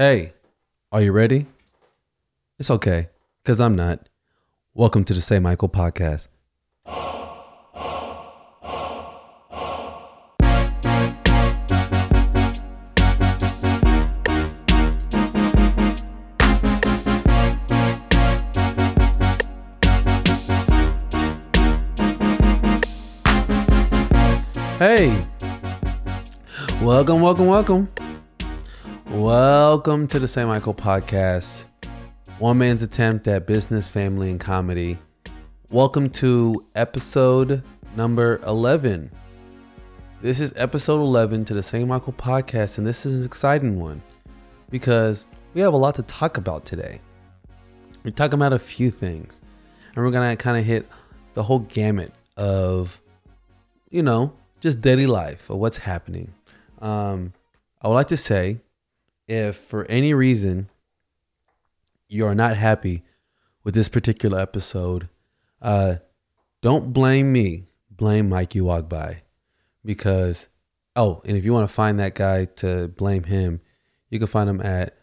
Hey, are you ready? It's okay, because I'm not. Welcome to the Say Michael podcast. Hey, welcome, welcome, welcome. Welcome to the St. Michael podcast, one man's attempt at business, family, and comedy. Welcome to episode number 11. This is episode 11 to the St. Michael podcast, and this is an exciting one because we have a lot to talk about today. We're talking about a few things, and we're going to kind of hit the whole gamut of, you know, just daily life of what's happening. Um, I would like to say if for any reason you are not happy with this particular episode, uh, don't blame me. Blame Mikey Wagbai. Because, oh, and if you want to find that guy to blame him, you can find him at,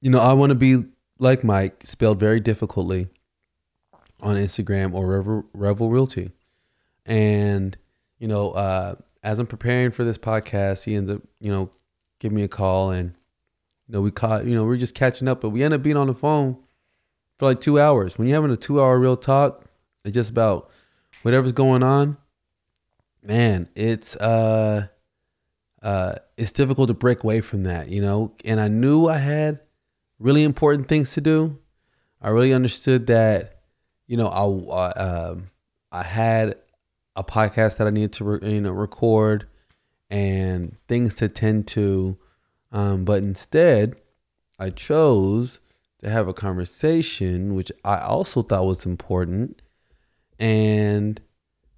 you know, I want to be like Mike, spelled very difficultly on Instagram or Revel, Revel Realty. And you know, uh, as I'm preparing for this podcast, he ends up, you know, giving me a call and, you know, we caught, you know, we are just catching up, but we end up being on the phone for like two hours. When you're having a two hour real talk, it's just about whatever's going on. Man, it's, uh, uh, it's difficult to break away from that, you know, and I knew I had really important things to do. I really understood that, you know, I, uh, I had a podcast that I needed to re- you know record and things to tend to. Um, but instead, I chose to have a conversation, which I also thought was important, and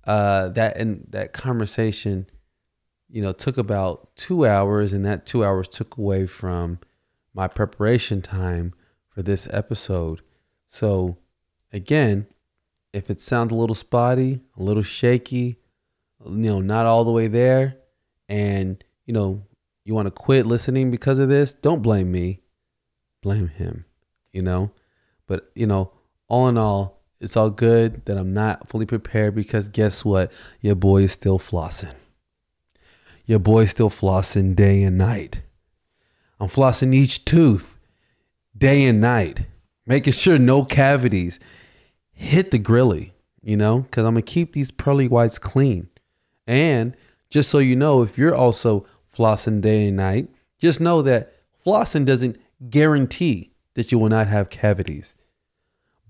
uh, that and that conversation, you know, took about two hours, and that two hours took away from my preparation time for this episode. So, again, if it sounds a little spotty, a little shaky, you know, not all the way there, and you know, you want to quit listening because of this, don't blame me. Blame him, you know? But, you know, all in all, it's all good that I'm not fully prepared because guess what? Your boy is still flossing. Your boy is still flossing day and night. I'm flossing each tooth day and night, making sure no cavities hit the grilly, you know, because I'm going to keep these pearly whites clean. And just so you know, if you're also flossing day and night, just know that flossing doesn't guarantee that you will not have cavities,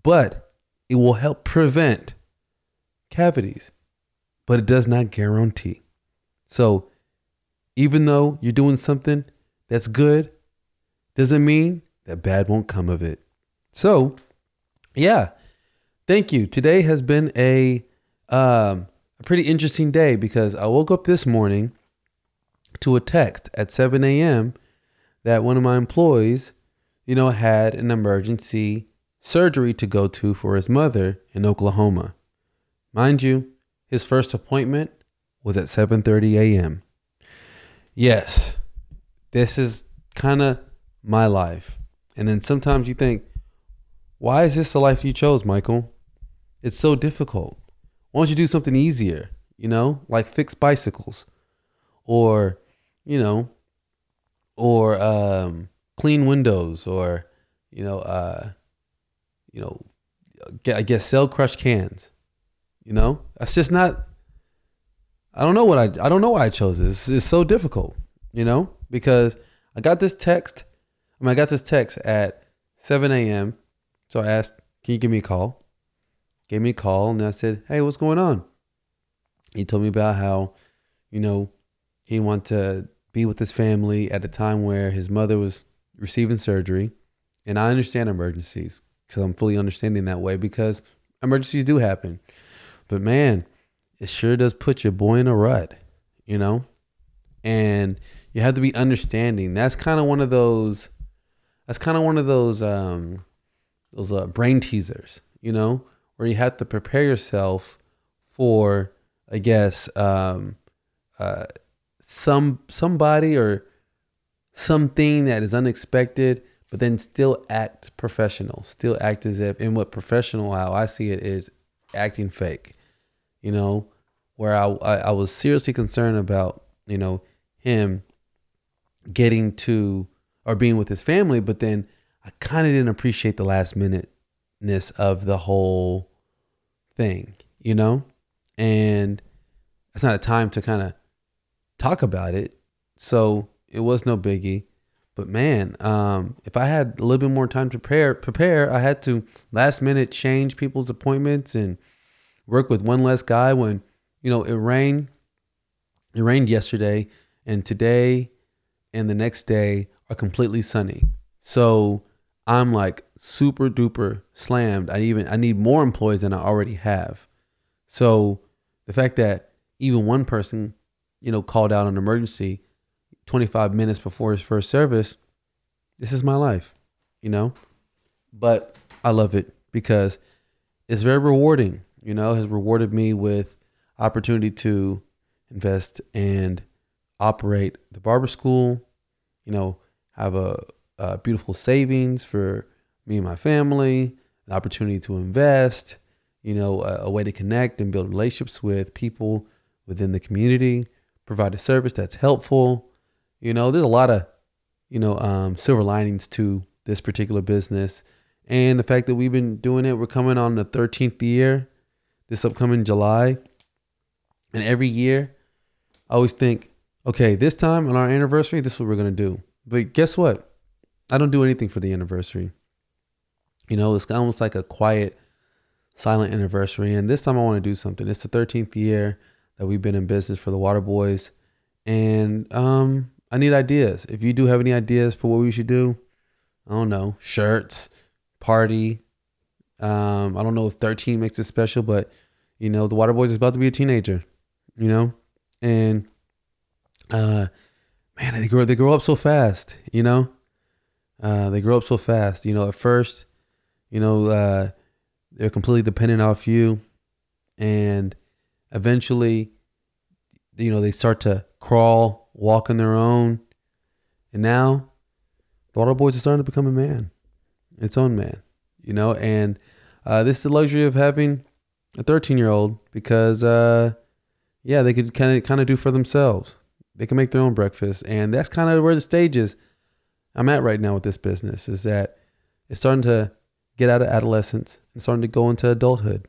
but it will help prevent cavities, but it does not guarantee. So even though you're doing something that's good, doesn't mean that bad won't come of it. So, yeah, Thank you. Today has been a um, a pretty interesting day because I woke up this morning to a text at 7 a.m. that one of my employees, you know, had an emergency surgery to go to for his mother in Oklahoma. Mind you, his first appointment was at 7:30 a.m. Yes, this is kind of my life. And then sometimes you think, why is this the life you chose, Michael? It's so difficult. Why don't you do something easier? You know, like fix bicycles, or you know, or um, clean windows, or you know, uh, you know, I guess sell crushed cans. You know, that's just not. I don't know what I. I don't know why I chose this. It's so difficult. You know, because I got this text. I mean, I got this text at 7 a.m. So I asked, "Can you give me a call?" Gave me a call and I said, Hey, what's going on? He told me about how, you know, he wanted to be with his family at a time where his mother was receiving surgery. And I understand emergencies because I'm fully understanding that way because emergencies do happen. But man, it sure does put your boy in a rut, you know? And you have to be understanding. That's kind of one of those that's kind of one of those um those uh, brain teasers, you know? Where you have to prepare yourself for, I guess, um, uh, some somebody or something that is unexpected, but then still act professional, still act as if, and what professional, how I see it, is acting fake. You know, where I, I, I was seriously concerned about, you know, him getting to or being with his family, but then I kind of didn't appreciate the last minuteness of the whole thing, you know? And it's not a time to kind of talk about it. So it was no biggie. But man, um, if I had a little bit more time to prepare, prepare, I had to last minute change people's appointments and work with one less guy when, you know, it rained. It rained yesterday and today and the next day are completely sunny. So I'm like super duper slammed. I even I need more employees than I already have. So the fact that even one person, you know, called out an emergency 25 minutes before his first service, this is my life, you know? But I love it because it's very rewarding, you know, has rewarded me with opportunity to invest and operate the barber school, you know, have a, a beautiful savings for me and my family, an opportunity to invest, you know, a, a way to connect and build relationships with people within the community, provide a service that's helpful, you know, there's a lot of, you know, um, silver linings to this particular business. And the fact that we've been doing it, we're coming on the 13th year this upcoming July. And every year, I always think, okay, this time on our anniversary, this is what we're going to do. But guess what? I don't do anything for the anniversary. You know, it's almost like a quiet, silent anniversary. And this time I want to do something. It's the 13th year that we've been in business for the Water Boys. And um, I need ideas. If you do have any ideas for what we should do, I don't know, shirts, party. Um, I don't know if 13 makes it special, but you know, the Water Boys is about to be a teenager, you know, and uh, man, they grow they grow up so fast, you know. Uh, they grow up so fast, you know. At first, you know, uh, they're completely dependent off you, and eventually, you know, they start to crawl walk on their own. And now the Water Boys are starting to become a man, its own man, you know. And uh, this is the luxury of having a 13 year old because, uh, yeah, they could kind of kind of do for themselves. They can make their own breakfast, and that's kind of where the stage is. I'm at right now with this business is that it's starting to get out of adolescence and starting to go into adulthood,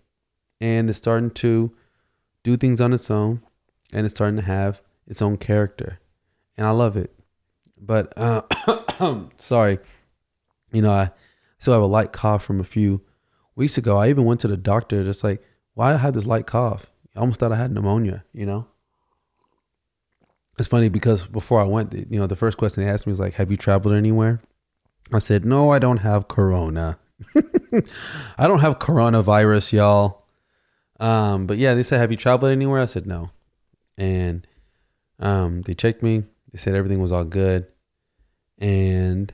and it's starting to do things on its own, and it's starting to have its own character, and I love it. But uh, sorry, you know, I still have a light cough from a few weeks ago. I even went to the doctor, just like, why did I have this light cough? I almost thought I had pneumonia. You know. It's funny because before I went, you know, the first question they asked me was like, "Have you traveled anywhere?" I said, "No, I don't have corona. I don't have coronavirus, y'all." Um, but yeah, they said, "Have you traveled anywhere?" I said, "No," and um, they checked me. They said everything was all good, and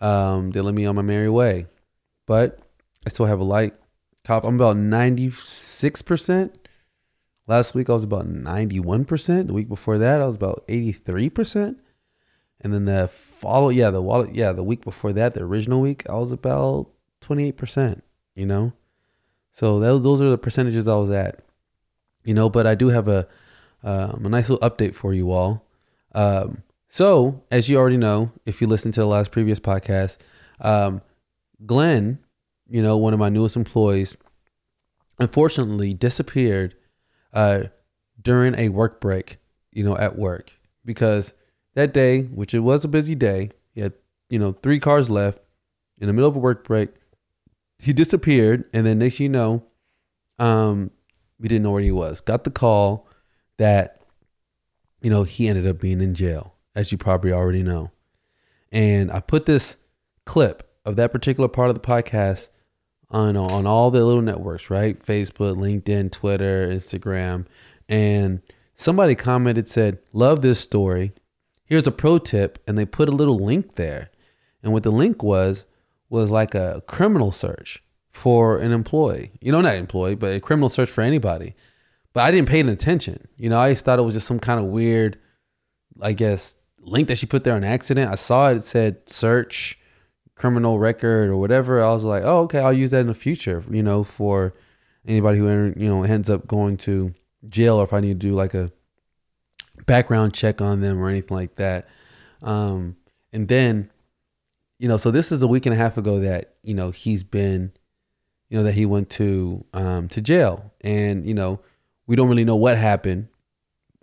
um, they let me on my merry way. But I still have a light cop. I'm about ninety six percent. Last week I was about ninety one percent. The week before that I was about eighty three percent. And then the follow, yeah, the wallet, yeah, the week before that, the original week, I was about twenty eight percent. You know, so those those are the percentages I was at. You know, but I do have a um, a nice little update for you all. Um, so, as you already know, if you listened to the last previous podcast, um, Glenn, you know, one of my newest employees, unfortunately disappeared uh, during a work break, you know, at work because that day, which it was a busy day, he had, you know, three cars left in the middle of a work break. He disappeared, and then next you know, um, we didn't know where he was. Got the call that, you know, he ended up being in jail, as you probably already know. And I put this clip of that particular part of the podcast on on all the little networks, right? Facebook, LinkedIn, Twitter, Instagram, and somebody commented said, "Love this story. Here's a pro tip," and they put a little link there. And what the link was was like a criminal search for an employee. You know, not employee, but a criminal search for anybody. But I didn't pay any attention. You know, I just thought it was just some kind of weird, I guess, link that she put there on accident. I saw it. It said search criminal record or whatever. I was like, oh, okay, I'll use that in the future. You know, for anybody who you know ends up going to jail or if I need to do like a background check on them or anything like that. Um, and then, you know, so this is a week and a half ago that you know he's been, you know, that he went to um, to jail, and you know, we don't really know what happened,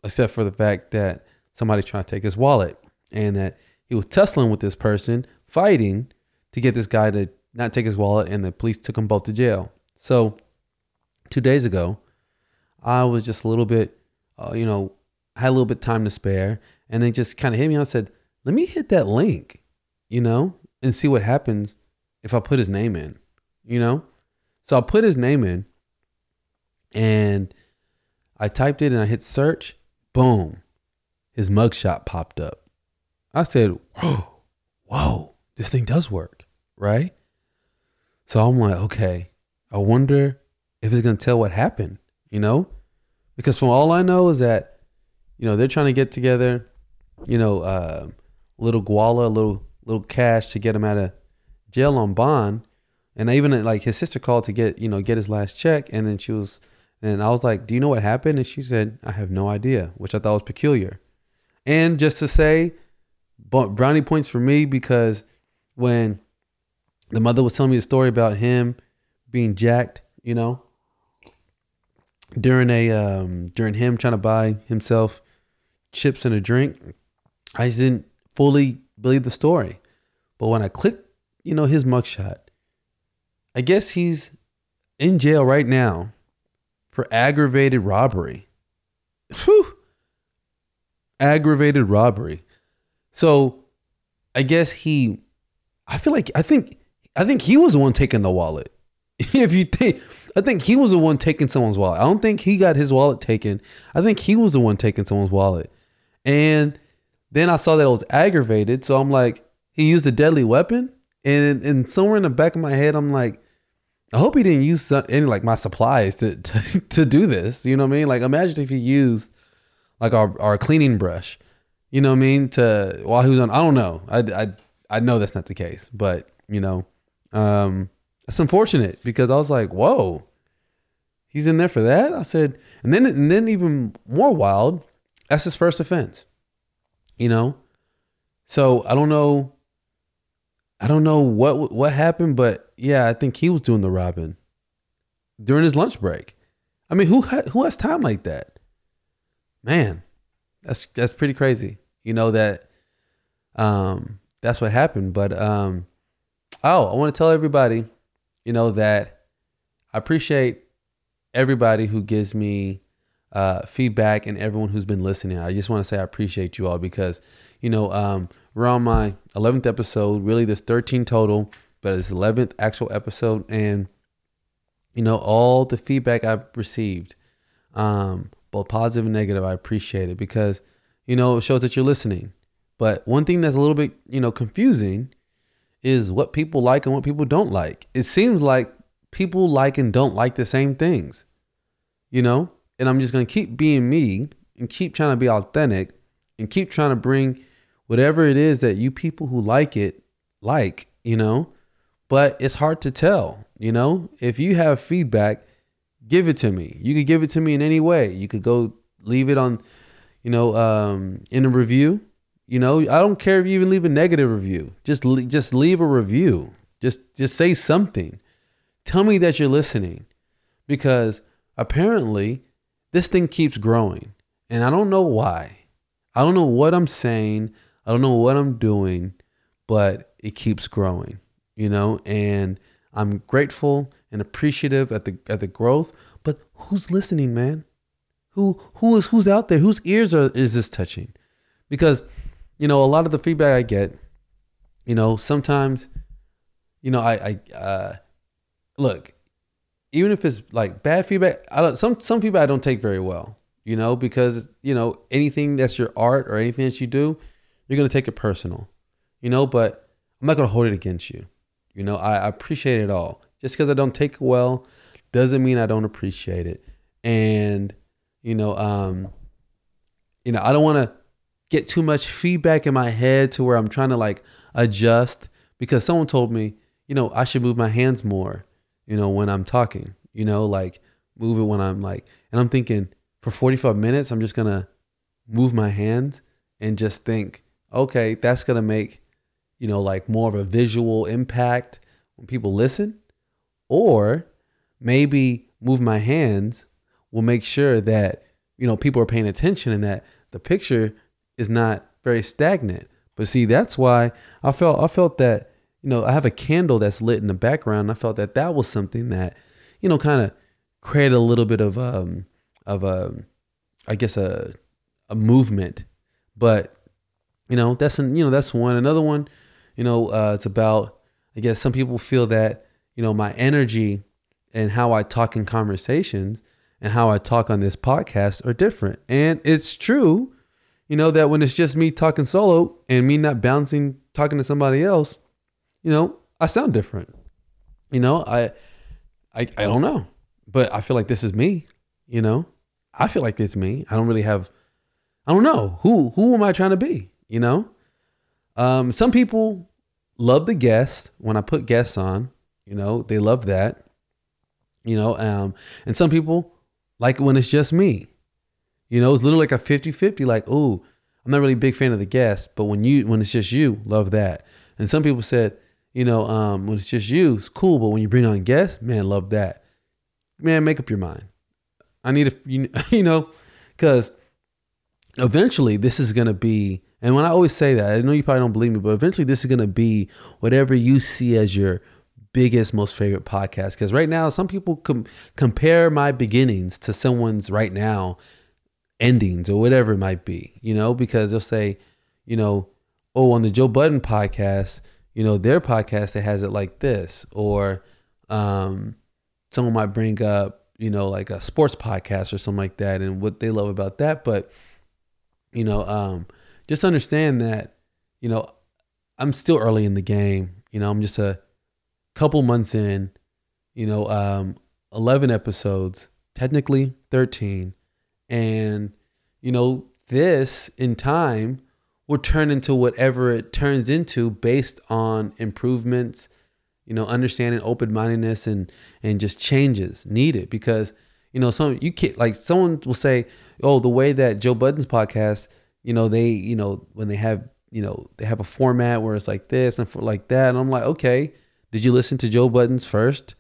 except for the fact that somebody's trying to take his wallet, and that he was tussling with this person, fighting to get this guy to not take his wallet, and the police took them both to jail. So, two days ago, I was just a little bit, uh, you know, had a little bit time to spare, and it just kind of hit me. I said, "Let me hit that link, you know, and see what happens if I put his name in, you know." So I put his name in, and I typed it, and I hit search. Boom, his mugshot popped up. I said, "Whoa, whoa, this thing does work, right?" So I'm like, okay, I wonder if it's gonna tell what happened, you know, because from all I know is that you know, they're trying to get together, you know, uh, little guala, little little cash to get him out of jail on bond. And even like his sister called to get, you know, get his last check. And then she was, and I was like, do you know what happened? And she said, I have no idea, which I thought was peculiar. And just to say, brownie points for me because when the mother was telling me a story about him being jacked, you know, during a um during him trying to buy himself chips and a drink, I didn't fully believe the story. But when I clicked, you know, his mugshot, I guess he's in jail right now for aggravated robbery. Whew. Aggravated robbery. So I guess he I feel like I think I think he was the one taking the wallet. if you think I think he was the one taking someone's wallet. I don't think he got his wallet taken. I think he was the one taking someone's wallet. And then I saw that it was aggravated. So I'm like, he used a deadly weapon. And, and somewhere in the back of my head, I'm like, I hope he didn't use some, any like my supplies to, to, to do this. You know what I mean? Like imagine if he used like our, our cleaning brush, you know what I mean? To while he was on, I don't know. I, I, I know that's not the case, but you know, um, it's unfortunate because I was like, whoa, he's in there for that. I said, and then, and then even more wild, that's his first offense. You know? So I don't know. I don't know what what happened, but yeah, I think he was doing the robbing during his lunch break. I mean, who who has time like that? Man, that's that's pretty crazy. You know that um that's what happened, but um oh, I want to tell everybody, you know that I appreciate everybody who gives me uh, feedback and everyone who's been listening. I just want to say I appreciate you all because, you know, um, we're on my 11th episode, really, this 13 total, but it's 11th actual episode. And, you know, all the feedback I've received, um, both positive and negative, I appreciate it because, you know, it shows that you're listening. But one thing that's a little bit, you know, confusing is what people like and what people don't like. It seems like people like and don't like the same things, you know? And I'm just to keep being me and keep trying to be authentic and keep trying to bring whatever it is that you people who like it like, you know? But it's hard to tell, you know? If you have feedback, give it to me. You could give it to me in any way. You could go leave it on, you know, um, in a review. You know, I don't care if you even leave a negative review. Just just leave a review. Just just say something. Tell me that you're listening because apparently this thing keeps growing. And I don't know why. I don't know what I'm saying. I don't know what I'm doing, but it keeps growing, you know, and I'm grateful and appreciative at the at the growth, but who's listening, man? Who who is who's out there? Whose ears are is this touching? Because you know, a lot of the feedback I get, you know, sometimes you know, I I uh look, even if it's like bad feedback, I don't, some some feedback I don't take very well, you know, because you know anything that's your art or anything that you do, you're gonna take it personal, you know. But I'm not gonna hold it against you, you know. I, I appreciate it all. Just because I don't take it well, doesn't mean I don't appreciate it. And you know, um, you know, I don't want to get too much feedback in my head to where I'm trying to like adjust because someone told me, you know, I should move my hands more, you know, when I'm talking, you know, like move it when I'm like, and I'm thinking for 45 minutes, I'm just going to move my hands and just think, okay, that's going to make, you know, like more of a visual impact when people listen. Or maybe move my hands will make sure that, you know, people are paying attention and that the picture is not very stagnant. But see, that's why I felt I felt that you know I have a candle that's lit in the background. I felt that that was something that you know kind of created a little bit of um of a I guess a a movement. But you know that's an, you know that's one. Another one, you know, uh, it's about I guess some people feel that you know my energy and how I talk in conversations and how I talk on this podcast are different. And it's true you know, that when it's just me talking solo and me not bouncing, talking to somebody else, you know, I sound different. You know, I, I, I don't know, but I feel like this is me. You know, I feel like it's me. I don't really have, I don't know who who am I trying to be. You know, um, some people love the guests when I put guests on. You know, they love that. You know, um, and some people like when it's just me. You know, it's literally like a 50 50, like, oh, I'm not really a big fan of the guest, but when you when it's just you, love that. And some people said, you know, um, when it's just you, it's cool, but when you bring on guests, man, love that. Man, make up your mind. I need a, you, you know, because eventually this is gonna be, and when I always say that, I know you probably don't believe me, but eventually this is gonna be whatever you see as your biggest, most favorite podcast. Because right now, some people com- compare my beginnings to someone's right now, endings or whatever it might be, you know, because they'll say, you know, oh, on the Joe Budden podcast, you know, their podcast that has it like this, or um, someone might bring up, you know, like a sports podcast or something like that, and what they love about that. But you know, um, just understand that, you know, I'm still early in the game. You know, I'm just a couple months in. You know, um, 11 episodes, technically 13 and, you know, this in time will turn into whatever it turns into based on improvements, you know, understanding open mindedness and and just changes needed because you know some you can't like someone will say oh the way that Joe Budden's podcast you know they you know when they have you know they have a format where it's like this and for like that and I'm like okay did you listen to Joe Budden's first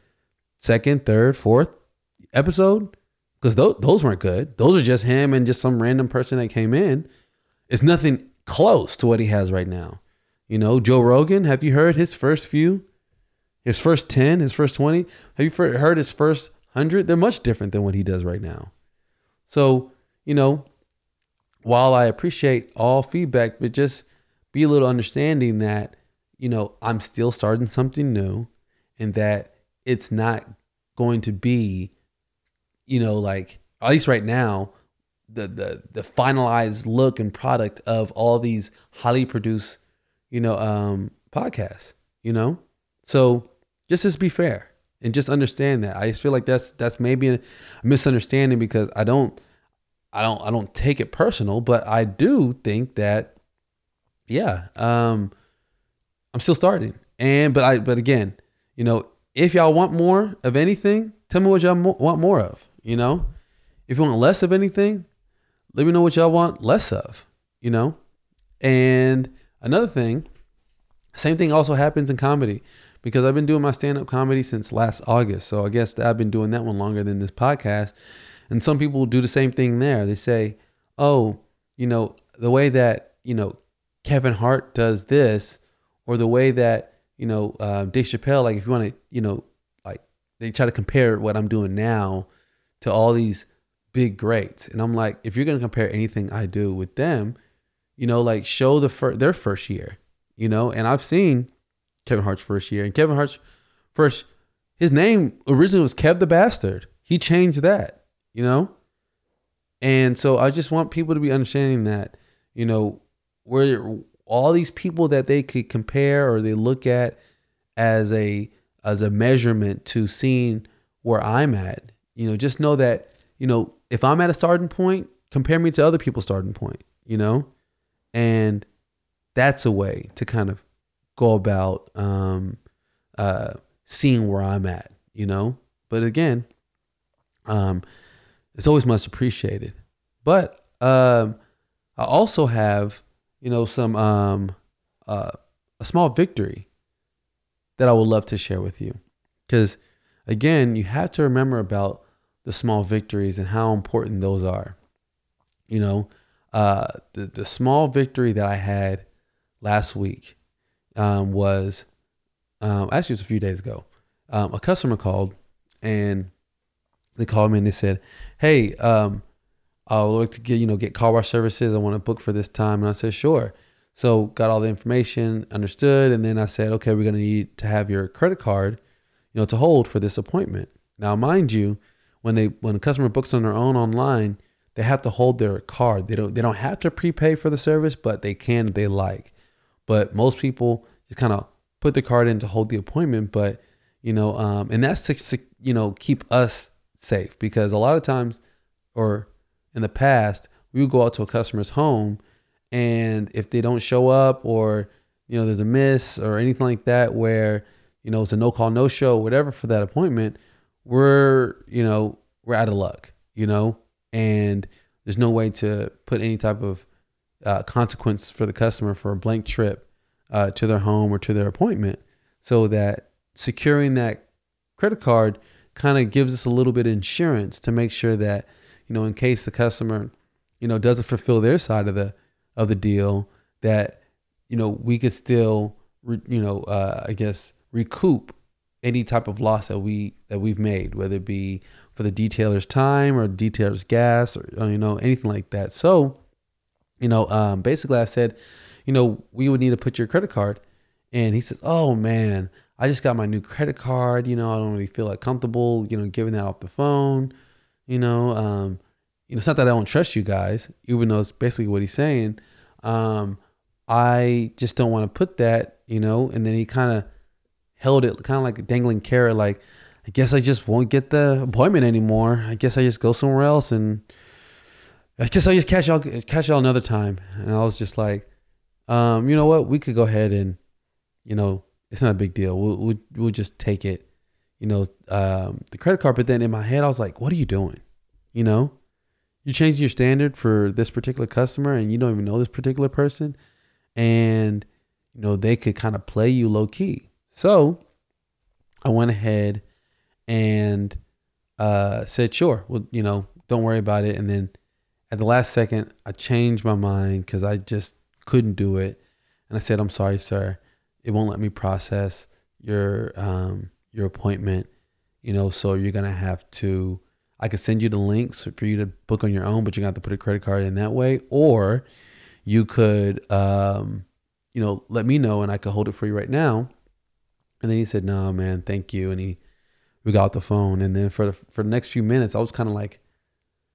second third fourth episode because those, those weren't good. Those are just him and just some random person that came in. It's nothing close to what he has right now. You know, Joe Rogan, have you heard his first few? His first 10, his first 20? Have you heard his first 100? They're much different than what he does right now. So, you know, while I appreciate all feedback, but just be a little understanding that, you know, I'm still starting something new and that it's not going to be you know, like at least right now, the the the finalized look and product of all these highly produced, you know, um, podcasts. You know, so just just be fair and just understand that. I just feel like that's that's maybe a misunderstanding because I don't I don't I don't take it personal, but I do think that yeah, um I'm still starting. And but I but again, you know, if y'all want more of anything, tell me what y'all mo- want more of. You know, if you want less of anything, let me know what y'all want less of. You know, and another thing, same thing also happens in comedy because I've been doing my stand up comedy since last August. So I guess I've been doing that one longer than this podcast. And some people do the same thing there. They say, oh, you know, the way that, you know, Kevin Hart does this, or the way that, you know, uh, Dave Chappelle, like if you want to, you know, like they try to compare what I'm doing now to all these big greats. And I'm like, if you're to compare anything I do with them, you know, like show the fir- their first year, you know, and I've seen Kevin Hart's first year and Kevin Hart's first, his name originally was Kev the Bastard. He changed that, you know? And so I just want people to be understanding that, you know, where all these people that they could compare or they look at as a as a measurement to seeing where I'm at you know, just know that, you know, if I'm at a starting point, compare me to other people's starting point, you know? And that's a way to kind of go about um, uh, seeing where I'm at, you know? But again, um, it's always much appreciated. But um, I also have, you know, some um, uh, a small victory that I would love to share with you. Because again, you have to remember about the small victories and how important those are. You know, uh, the the small victory that I had last week um, was um, actually it was a few days ago. Um, a customer called and they called me and they said, "Hey, um, I would like to get you know get car wash services. I want to book for this time." And I said, "Sure." So got all the information, understood, and then I said, "Okay, we're gonna need to have your credit card, you know, to hold for this appointment." Now, mind you, when they when a customer books on their own online, they have to hold their card. They don't they don't have to prepay for the service, but they can if they like. But most people just kind of put the card in to hold the appointment. But you know, um, and that's to you know keep us safe because a lot of times, or in the past, we would go out to a customer's home, and if they don't show up, or you know, there's a miss or anything like that, where you know it's a no call, no show, whatever for that appointment, we're you know we're out of luck, you know, and there's no way to put any type of uh, consequence for the customer for a blank trip uh, to their home or to their appointment, so that securing that credit card kind of gives us a little bit of insurance to make sure that you know in case the customer you know doesn't fulfill their side of the of the deal that you know we could still you know uh, I guess recoup any type of loss that we that we've made whether it be for the detailer's time or detailer's gas or, or you know anything like that so you know um, basically I said you know we would need to put your credit card and he says oh man I just got my new credit card. You know, I don't really feel like comfortable, you know, giving that off the phone. You know, um, you know, it's not that I don't trust you guys, even though it's basically what he's saying. Um, I just don't want to put that, you know. And then he kind of held it, kind of like a dangling carrot, like, I guess I just won't get the appointment anymore. I guess I just go somewhere else, and I guess I just catch y'all, catch y'all another time. And I was just like, um, you know what? We could go ahead and, you know, it's not a big deal. We'll we'll, we'll just take it, you know, um, the credit card. But then in my head, I was like, what are you doing? You know, you're changing your standard for this particular customer, and you don't even know this particular person, and you know they could kind of play you low key. So I went ahead and uh, said, sure, well, you know, don't worry about it. And then at the last second, I changed my mind because I just couldn't do it. And I said, I'm sorry, sir it won't let me process your um, your appointment. You know, so you're gonna have to. I could send you the links for you to book on your own, but you're gonna have to put a credit card in that way, or you could, um, you know, let me know and I could hold it for you right now. And then he said, "No, man, thank you." And he, we got the phone, and then for the, for the next few minutes, I was kind of like,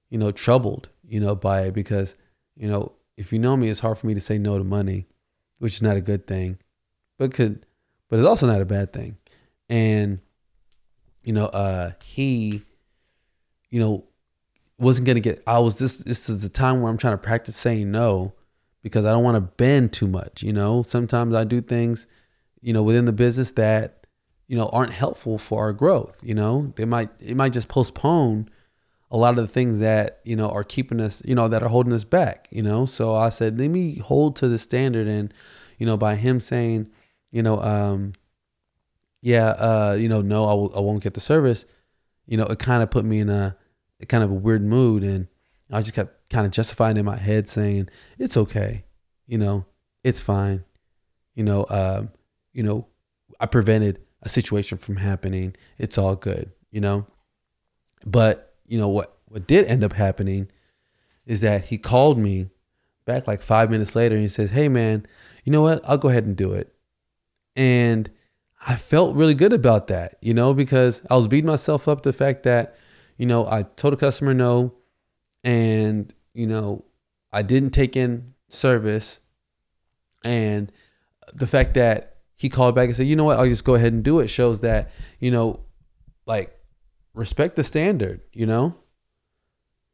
you know, troubled, you know, by it because, you know, if you know me, it's hard for me to say no to money, which is not a good thing but could, but it's also not a bad thing. And you know, uh, he, you know, wasn't gonna get. I was this. This is a time where I'm trying to practice saying no because I don't want to bend too much. You know, sometimes I do things, you know, within the business that you know aren't helpful for our growth. You know, they might it might just postpone a lot of the things that you know are keeping us, you know, that are holding us back. You know, so I said, let me hold to the standard, and you know, by him saying you know, um, yeah, uh, you know, no, I w- I won't get the service. You know, it kind of put me in a, a kind of a weird mood, and I just kept kind of justifying in my head, saying it's okay, you know, it's fine, you know, um, you know, I prevented a situation from happening. It's all good, you know. But you know what? What did end up happening is that he called me back like five minutes later, and he says, "Hey, man, you know what? I'll go ahead and do it." And I felt really good about that, you know, because I was beating myself up the fact that, you know, I told a customer no and, you know, I didn't take in service. And the fact that he called back and said, you know what, I'll just go ahead and do it shows that, you know, like respect the standard, you know?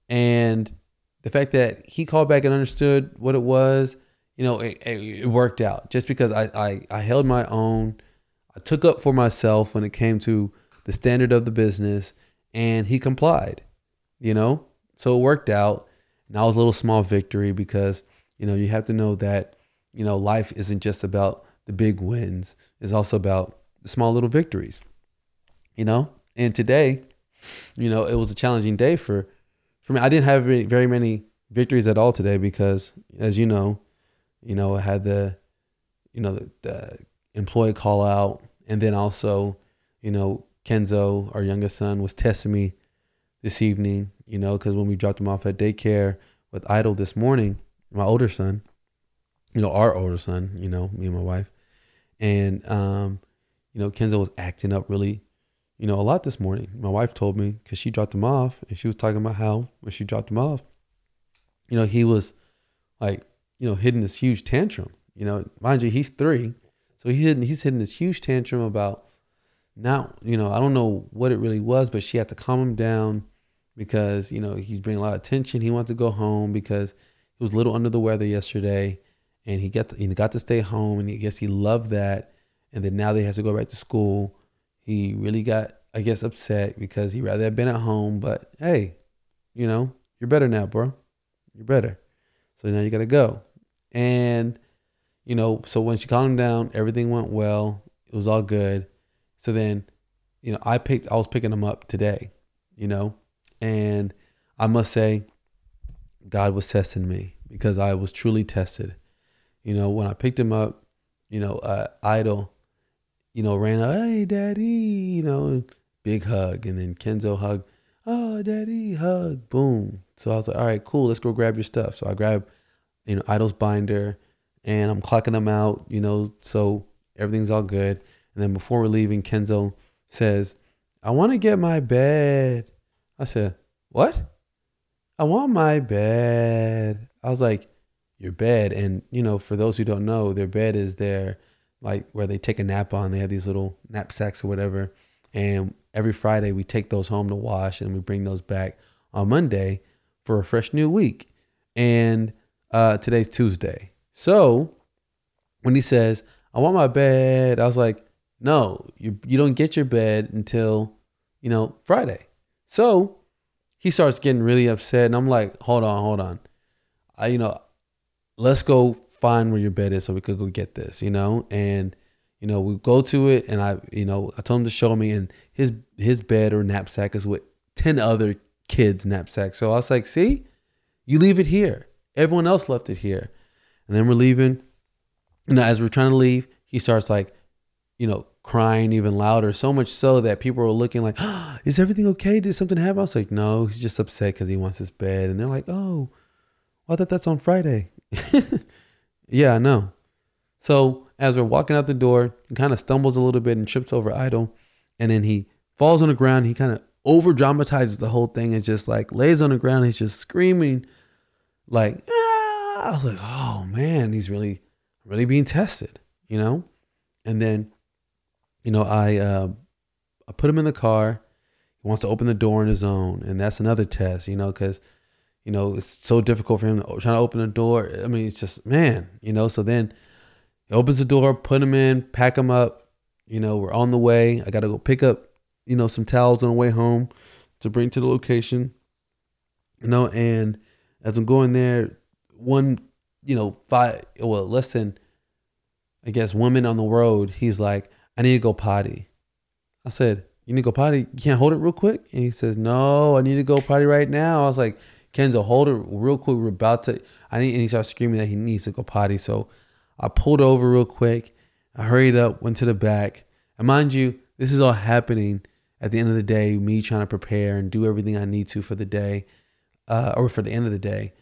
And the fact that he called back and understood what it was, you know, it, it, worked out just because I, I, I held my own. I took up for myself when it came to the standard of the business, and he complied, you know? So it worked out. And that was a little small victory because, you know, you have to know that, you know, life isn't just about the big wins, it's also about the small little victories, you know? And today, you know, it was a challenging day for, for me. I didn't have very, many victories at all today because, as you know, you know, I had the, you know, the, the employee call out, and then also, you know, Kenzo, our youngest son, was testing me this evening. You know, because when we dropped him off at daycare with Idol this morning, my older son, you know, our older son, you know, me and my wife, and um, you know, Kenzo was acting up really, you know, a lot this morning. My wife told me because she dropped him off, and she was talking about how when she dropped him off, you know, he was like you know, hitting this huge tantrum. You know, mind you, he's three, so he's hitting he's hitting this huge tantrum about now. You know, I don't know what it really was, but she had to calm him down because you know he's bringing a lot of attention. He wants to go home because he was a little under the weather yesterday, and he got to, he got to stay home, and I guess he loved that. And then now they has to go back to school. He really got, I guess, upset because he rather have been at home. But hey, you know, you're better now, bro. You're better. So now you got to go. And, you know, so when she calmed him down, everything went well. It was all good. So then, you know, I picked, I was picking him up today, you know, and I must say, God was testing me because I was truly tested. You know, when I picked him up, you know, uh, Idol, you know, ran out, hey, daddy, you know, big hug. And then Kenzo hug, oh, daddy, hug, boom. So I was like, all right, cool, let's go grab your stuff. So I grab, you know, Idol's binder, and I'm clocking them out, you know, so everything's all good. And then before we're leaving, Kenzo says, I want to get my bed. I said, What? I want my bed. I was like, Your bed. And, you know, for those who don't know, their bed is their, like, where they take a nap on. They have these little knapsacks or whatever. And every Friday, we take those home to wash and we bring those back on Monday for a fresh new week. And uh, today's Tuesday. So when he says, I want my bed, I was like, no, you, you don't get your bed until, you know, Friday. So he starts getting really upset. And I'm like, hold on, hold on. I, you know, let's go find where your bed is so we could go get this, you know? And, you know, we go to it and I, you know, I told him to show me and his, his bed or knapsack is with 10 other kids' knapsacks. So I was like, see, you leave it here. Everyone else left it here. And then we're leaving. Know, as we're trying to leave, he starts like, you know, crying even louder, so much so that people were looking like, oh, "Is everything okay? Did something happen?" I was like, "No, he's just upset because he wants his bed." And they're like, "Oh, well, I thought that's on Friday." yeah, I know. So as we're walking out the door, he kind of stumbles a little bit and trips over Idol, and then he falls on the ground. He kind of over dramatizes the whole thing and just like lays on the ground. He's just screaming like, ah, I was like, oh man, he's really, really being tested, you know? And then, you know, I, uh, I put him in the car. He wants to open the door on his own. And that's another test, you know, because, you know, it's so difficult for him to, trying to open the door. I mean, it's just, man, you know, so then he opens the door, put him in, pack him up. You know, we're on the way. I got to go pick up, you know, some towels on the way home to bring to the location. You know, and as I'm going there, one, you know, five, well, less than, I guess, woman on the road, he's like, I need to go potty. I said, You need to go potty? You can't hold it real quick? And he says, No, I need to go potty right now. I was like, Kenzo, hold it real quick. We're about to, I need, and he starts screaming that he needs to go potty. So I pulled over real quick. I hurried up, went to the back. And mind you, this is all happening at the end of the day, me trying to prepare and do everything I need to for the day uh, or for the end of the day.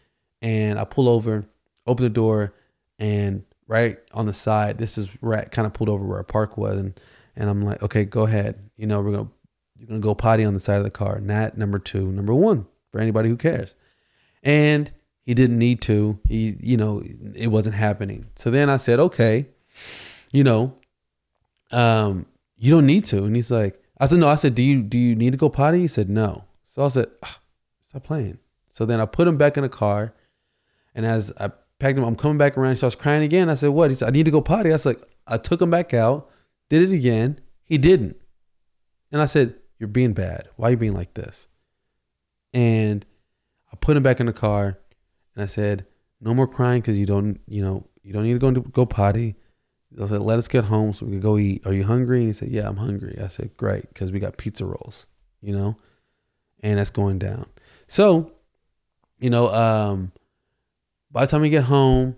And I pull over, open the door, and right on the side, this is right kind of pulled over where our park was, and and I'm like, okay, go ahead. You know, we're gonna you're gonna go potty on the side of the car. Not number two, number one for anybody who cares. And he didn't need to. He, you know, it wasn't happening. So then I said, okay, you know, um, you don't need to. And he's like, I said, no. I said, do you do you need to go potty? He said, no. So I said, stop playing. So then I put him back in the car, and as I packed him. I'm coming back around. He starts crying again. I said, what? He said, I need to go potty. I said, I took him back out, did it again. He didn't. And I said, You're being bad. Why are you being like this? And I put him back in the car and I said, No more crying because you don't, you know, you don't need to go to go potty. I said, Let us get home so we can go eat. Are you hungry? And he said, Yeah, I'm hungry. I said, Great, because we got pizza rolls, you know? And that's going down. So, you know, um, by the time we get home,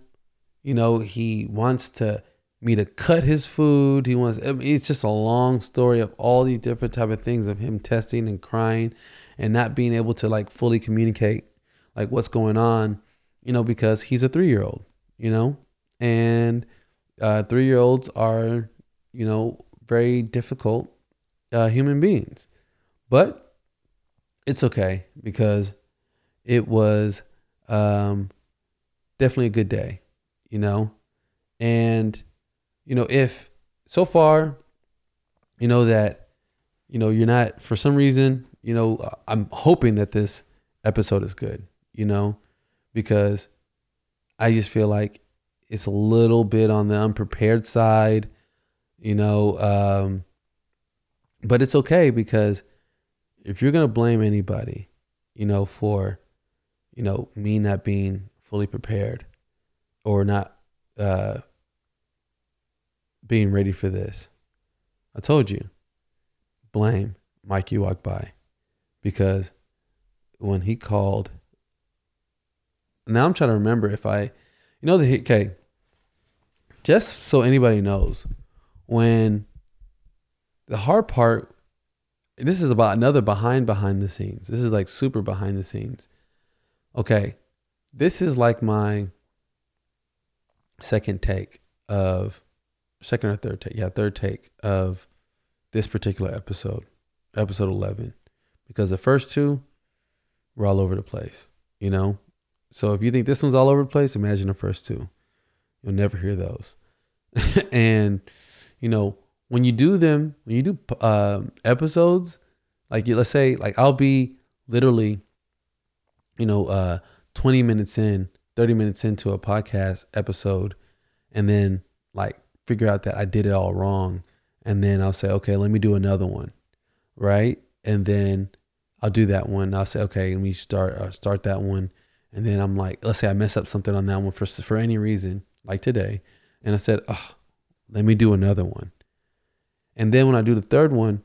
you know, he wants to me to cut his food. He wants. I mean, it's just a long story of all these different type of things of him testing and crying, and not being able to like fully communicate like what's going on. You know, because he's a three year old. You know, and uh, three year olds are you know very difficult uh, human beings, but it's okay because it was um, definitely a good day. You know, and you know, if so far, you know, that, you know, you're not, for some reason, you know, I'm hoping that this episode is good, you know, because I just feel like it's a little bit on the unprepared side, you know, um, but it's okay because if you're going to blame anybody, you know, for, you know, me not being fully prepared or not, uh, being ready for this. I told you, blame Mike You Walk By because when he called, now I'm trying to remember if I, you know, the okay, just so anybody knows, when the hard part, this is about another behind behind the scenes. This is like super behind the scenes. Okay, this is like my second take of second or third take, yeah, third take of this particular episode, episode 11, because the first two were all over the place, you know? So if you think this one's all over the place, imagine the first two. You'll never hear those. and, you know, when you do them, when you do uh, episodes, like you, let's say, like I'll be literally, you know, uh, 20 minutes in, 30 minutes into a podcast episode, and then like figure out that I did it all wrong. And then I'll say, okay, let me do another one. Right. And then I'll do that one. I'll say, okay, let me start, uh, start that one. And then I'm like, let's say I mess up something on that one for, for any reason, like today. And I said, oh, let me do another one. And then when I do the third one,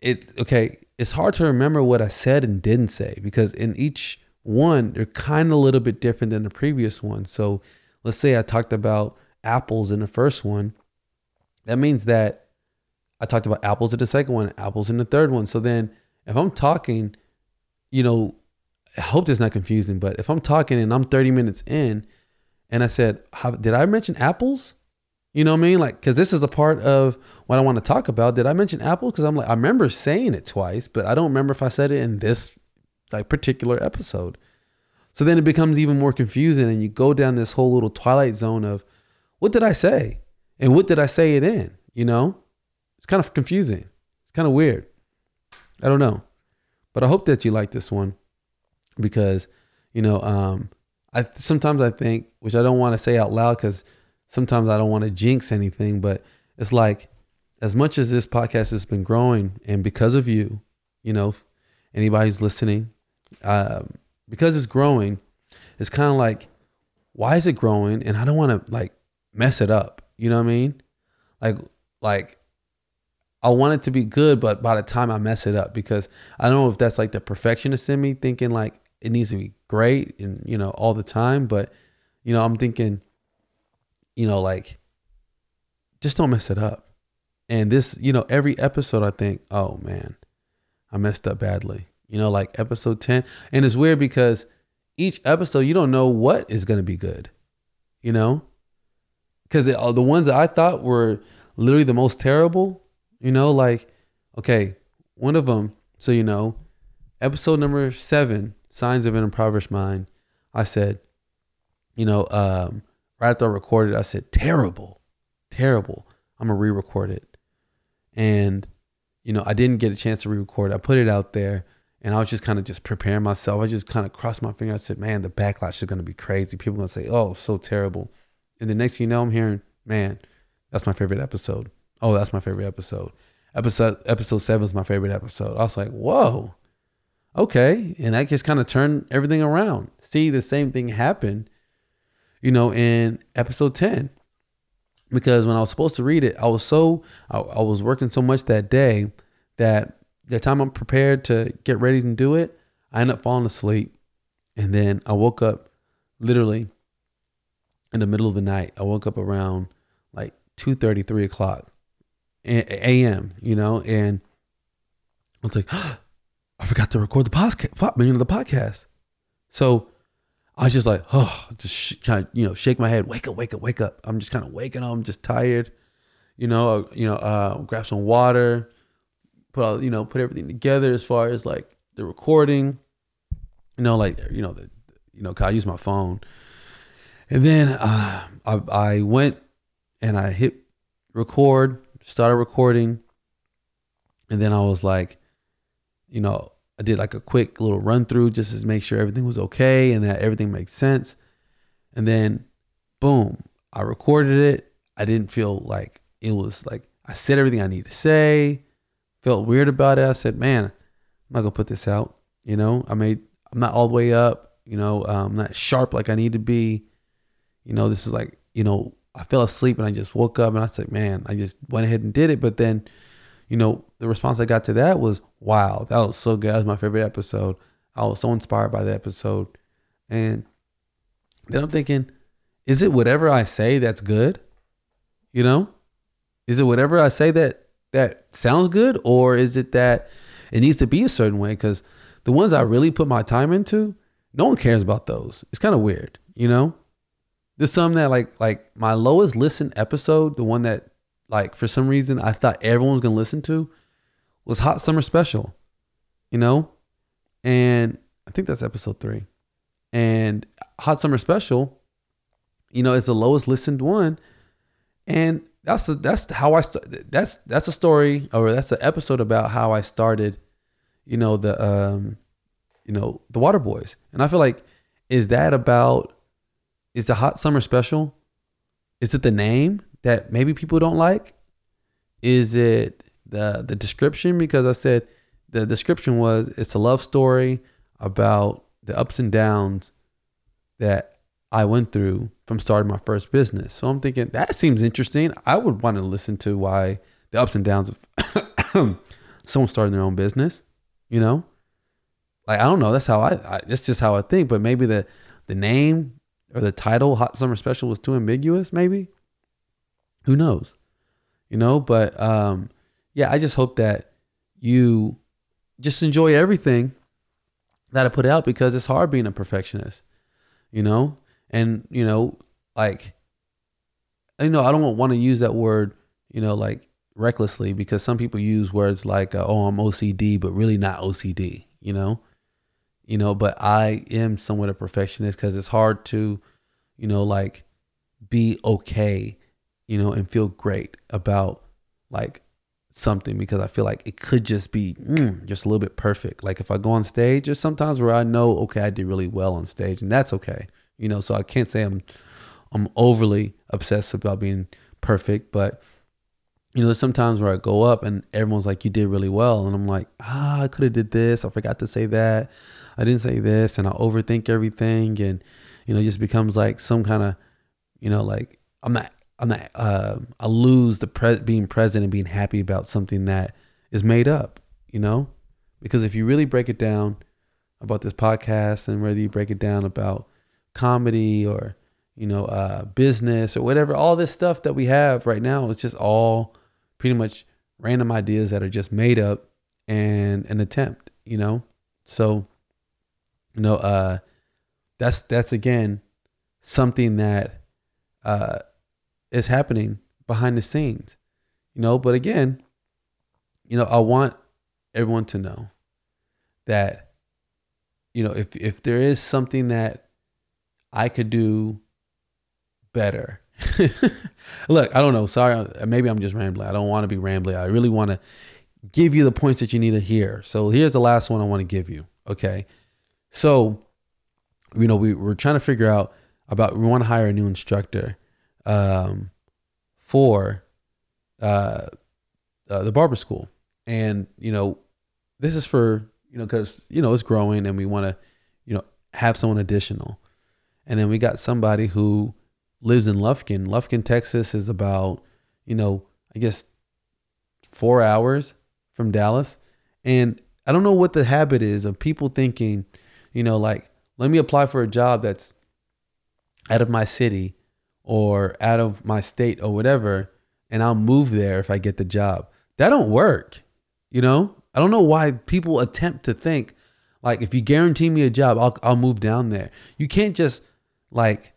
it, okay, it's hard to remember what I said and didn't say because in each one, they're kind of a little bit different than the previous one. So let's say I talked about apples in the first one, that means that I talked about apples in the second one, apples in the third one. So then if I'm talking, you know, I hope this not confusing, but if I'm talking and I'm 30 minutes in and I said, did I mention apples? You know what I mean? Like, cause this is a part of what I want to talk about. Did I mention apples? Cause I'm like, I remember saying it twice, but I don't remember if I said it in this like particular episode. So then it becomes even more confusing and you go down this whole little twilight zone of, what did I say? And what did I say it in? You know, it's kind of confusing. It's kind of weird. I don't know. But I hope that you like this one because, you know, um, I sometimes I think, which I don't want to say out loud because sometimes I don't want to jinx anything, but it's like as much as this podcast has been growing and because of you, you know, anybody's listening, um, because it's growing, it's kind of like, why is it growing? And I don't want to like mess it up. You know what I mean? Like like I want it to be good, but by the time I mess it up, because I don't know if that's like the perfectionist in me thinking like it needs to be great and you know all the time, but you know I'm thinking, you know like just don't mess it up. And this, you know, every episode I think, oh man, I messed up badly. You know, like episode 10. And it's weird because each episode you don't know what is going to be good. You know? because the ones that I thought were literally the most terrible, you know, like okay, one of them. So you know, episode number seven, signs of an impoverished mind. I said, you know, um, right after I recorded, I said terrible, terrible. I'm gonna re-record it, and you know, I didn't get a chance to re-record. I put it out there, And I was just kind of just preparing myself. I just kind of crossed my finger. I said, man, the backlash is going to be crazy. People are going to say, oh, so terrible. And the next thing you know, I'm hearing, man, that's my favorite episode. Oh, that's my favorite episode. Episode episode seven is my favorite episode. I was like, whoa, okay. And that just kind of turned everything around. See, the same thing happened, you know, in episode 10. Because when I was supposed to read it, I was so, I, I was working so much that day that the time I'm prepared to get ready to do it, I end up falling asleep. And then I woke up literally in the middle of the night. I woke up around like two thirty, three o'clock a.m., you know, and I was like, oh, I forgot to record the podcast, you know, the podcast. So I was just like, oh, just sh- kind of, you know, shake my head, wake up, wake up, wake up. I'm just kind of waking up. I'm just tired, you know, uh, you know, uh, grab some water, put all, you know, put everything together as far as like the recording, you know, like, you know, the, you know, I use my phone. And then uh, I, I went and I hit record started recording, and then I was like, you know, I did like a quick little run through just to make sure everything was okay and that everything makes sense. And then, boom, I recorded it. I didn't feel like it was like I said everything I need to say. Felt weird about it. I said, man, I'm not gonna put this out. You know, I made I'm not all the way up. You know, um, I'm not sharp like I need to be. You know, this is like you know I fell asleep and I just woke up and I said, man, I just went ahead and did it. But then, you know, the response I got to that was, wow, that was so good. That was my favorite episode. I was so inspired by the episode. And then I'm thinking, is it whatever I say that's good? You know? Is it whatever I say that that sounds good? Or is it that it needs to be a certain way? Because the ones I really put my time into, no one cares about those. It's kind of weird, you know? There's some that like like my lowest listen episode, the one that like for some reason I thought everyone was gonna listen to, was Hot Summer Special. You know, and I think that's episode three. And Hot Summer Special, you know, is the lowest listened one, and that's the that's how I st- that's that's a story or that's an episode about how I started, you know the um, you know the Water Boys, and I feel like is that about is a hot summer special? Is it the name that maybe people don't like? Is it the the description? Because I said the description was it's a love story about the ups and downs that I went through from starting my first business. So I'm thinking that seems interesting. I would want to listen to why the ups and downs of someone starting their own business. You know, like I don't know. That's how I, I. That's just how I think. But maybe the the name or the title Hot Summer Special was too ambiguous, maybe. Who knows? You know, but um yeah, I just hope that you just enjoy everything that I put out because it's hard being a perfectionist, you know? And, you know, like you know, I don't want to use that word, you know, like recklessly because some people use words like, uh, oh, I'm OCD, but really not OCD, you know? You know, but I am somewhat a perfectionist because it's hard to, you know, like be okay, you know, and feel great about like something because I feel like it could just be mm, just a little bit perfect. Like if I go on stage, there's sometimes where I know, okay, I did really well on stage, and that's okay, you know. So I can't say I'm I'm overly obsessed about being perfect, but you know, there's sometimes where I go up and everyone's like, "You did really well," and I'm like, "Ah, I could have did this. I forgot to say that." I didn't say this, and I overthink everything, and you know, it just becomes like some kind of, you know, like I'm not, I'm not, uh, I lose the pre- being present and being happy about something that is made up, you know, because if you really break it down about this podcast, and whether you break it down about comedy or you know, uh, business or whatever, all this stuff that we have right now, it's just all pretty much random ideas that are just made up and an attempt, you know? So you know, uh, that's that's again something that uh, is happening behind the scenes, you know. But again, you know, I want everyone to know that you know if if there is something that I could do better. Look, I don't know. Sorry, maybe I'm just rambling. I don't want to be rambling. I really want to give you the points that you need to hear. So here's the last one I want to give you. Okay. So, you know, we, we're trying to figure out about, we want to hire a new instructor um, for uh, uh, the barber school. And, you know, this is for, you know, because, you know, it's growing and we want to, you know, have someone additional. And then we got somebody who lives in Lufkin. Lufkin, Texas is about, you know, I guess four hours from Dallas. And I don't know what the habit is of people thinking, you know, like, let me apply for a job that's out of my city or out of my state or whatever, and I'll move there if I get the job. That don't work. You know? I don't know why people attempt to think like if you guarantee me a job, I'll I'll move down there. You can't just like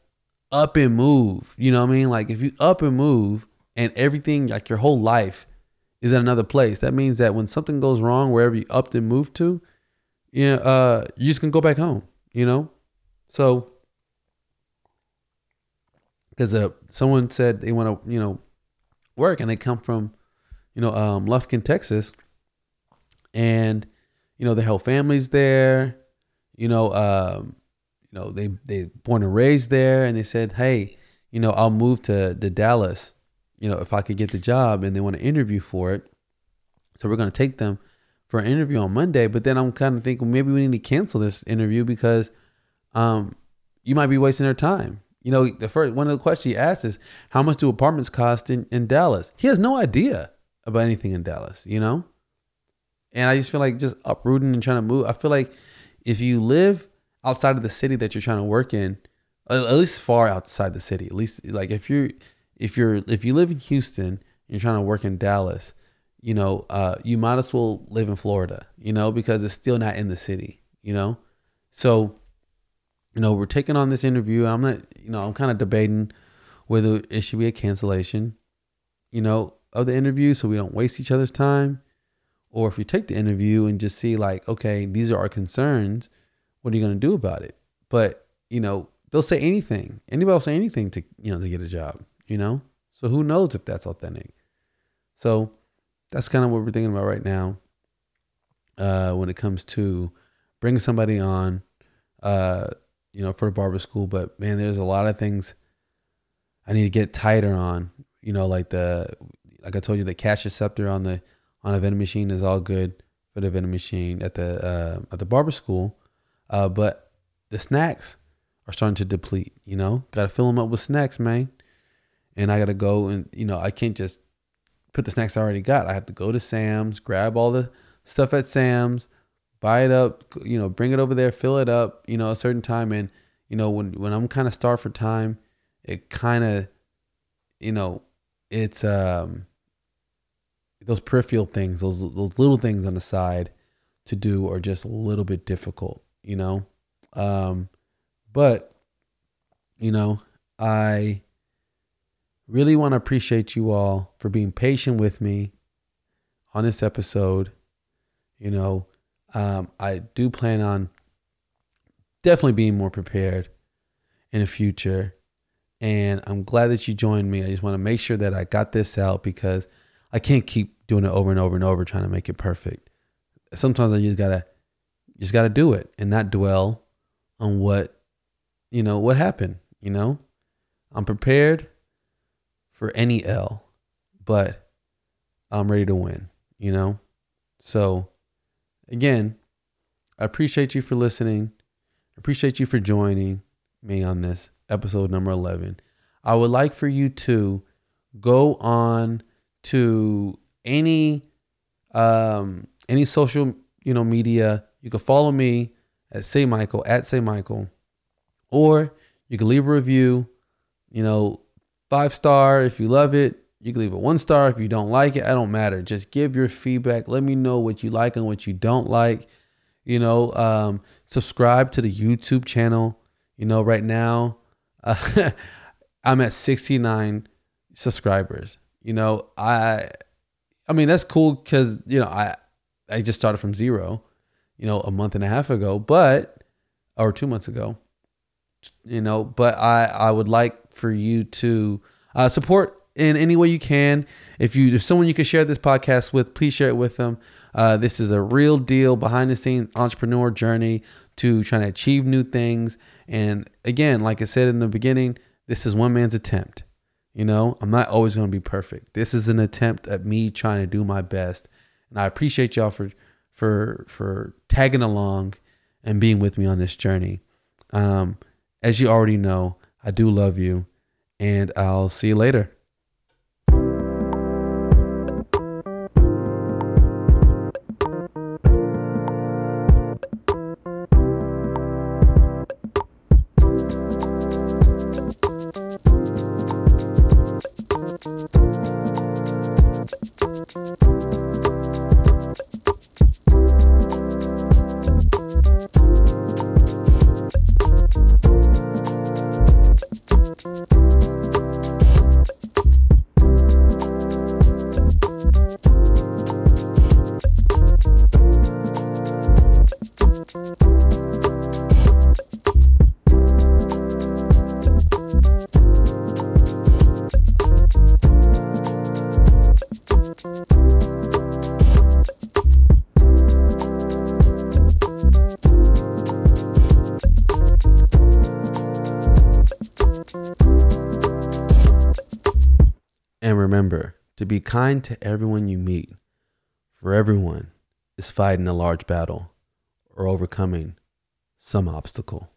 up and move. You know what I mean? Like if you up and move and everything like your whole life is in another place, that means that when something goes wrong wherever you upped and moved to, you know, uh, you just can go back home. You know, so because uh, someone said they want to you know work and they come from you know um, Lufkin, Texas, and you know their whole family's there. You know, um, you know they they born and raised there, and they said, hey, you know, I'll move to to Dallas. You know, if I could get the job, and they want to interview for it, so we're gonna take them for an interview on Monday. But then I'm kind of thinking maybe we need to cancel this interview because um, you might be wasting their time. You know, the first one of the questions he asks is, "How much do apartments cost in, in Dallas?" He has no idea about anything in Dallas. You know, and I just feel like just uprooting and trying to move. I feel like if you live outside of the city that you're trying to work in, at least far outside the city, at least like if you're if you're if you live in Houston, and you're trying to work in Dallas, you know, uh, you might as well live in Florida, you know, because it's still not in the city, you know. So, you know, we're taking on this interview. I'm not, you know, I'm kind of debating whether it should be a cancellation, you know, of the interview so we don't waste each other's time. Or if you take the interview and just see like okay these are our concerns what are you going to do about it? But you know they'll say anything. Anybody will say anything to you know to get a job you know? So who knows if that's authentic? So that's kind of what we're thinking about right now uh, when it comes to bringing somebody on uh, you know for the barber school but man there's a lot of things i need to get tighter on you know like the like i told you the cash receptor on the on a vending machine is all good for the vending machine at the uh, at the barber school, uh, but the snacks are starting to deplete. You know, got to fill them up with snacks, man. And I got to go and you know I can't just put the snacks I already got. I have to go to Sam's, grab all the stuff at Sam's, buy it up, you know, bring it over there, fill it up, you know, a certain time. And you know when when I'm kind of starved for time, it kind of, you know, it's um those peripheral things, those those little things on the side to do are just a little bit difficult, you know. Um, but you know, I really want to appreciate you all for being patient with me on this episode. You know, um, I do plan on definitely being more prepared in the future. And I'm glad that you joined me. I just want to make sure that I got this out because I can't keep doing it over and over and over trying to make it perfect. Sometimes I just gotta just gotta do it and not dwell on what you know what happened. You know, I'm prepared for any L, but I'm ready to win. You know, so again, I appreciate you for listening. I appreciate you for joining me on this episode number 11. I would like for you to go on to any um, any social you know media. You can follow me at Say Michael at Say Michael, or you can leave a review. You know, five star if you love it. You can leave a one star if you don't like it. I don't matter. Just give your feedback. Let me know what you like and what you don't like. You know, um, subscribe to the YouTube channel. You know, right now uh, I'm at 69 subscribers. You know, I I mean, that's cool because you know I I just started from zero, you know, a month and a half ago, but or two months ago, you know. But I I would like for you to uh, support in any way you can. If you if someone you can share this podcast with, please share it with them. Uh, this is a real deal behind the scenes entrepreneur journey to trying to achieve new things. And again, like I said in the beginning, this is one man's attempt. You know, I'm not always going to be perfect. This is an attempt at me trying to do my best. And I appreciate y'all for for for tagging along and being with me on this journey. Um, as you already know, I do love you, and I'll see you later. Kind to everyone you meet, for everyone is fighting a large battle or overcoming some obstacle.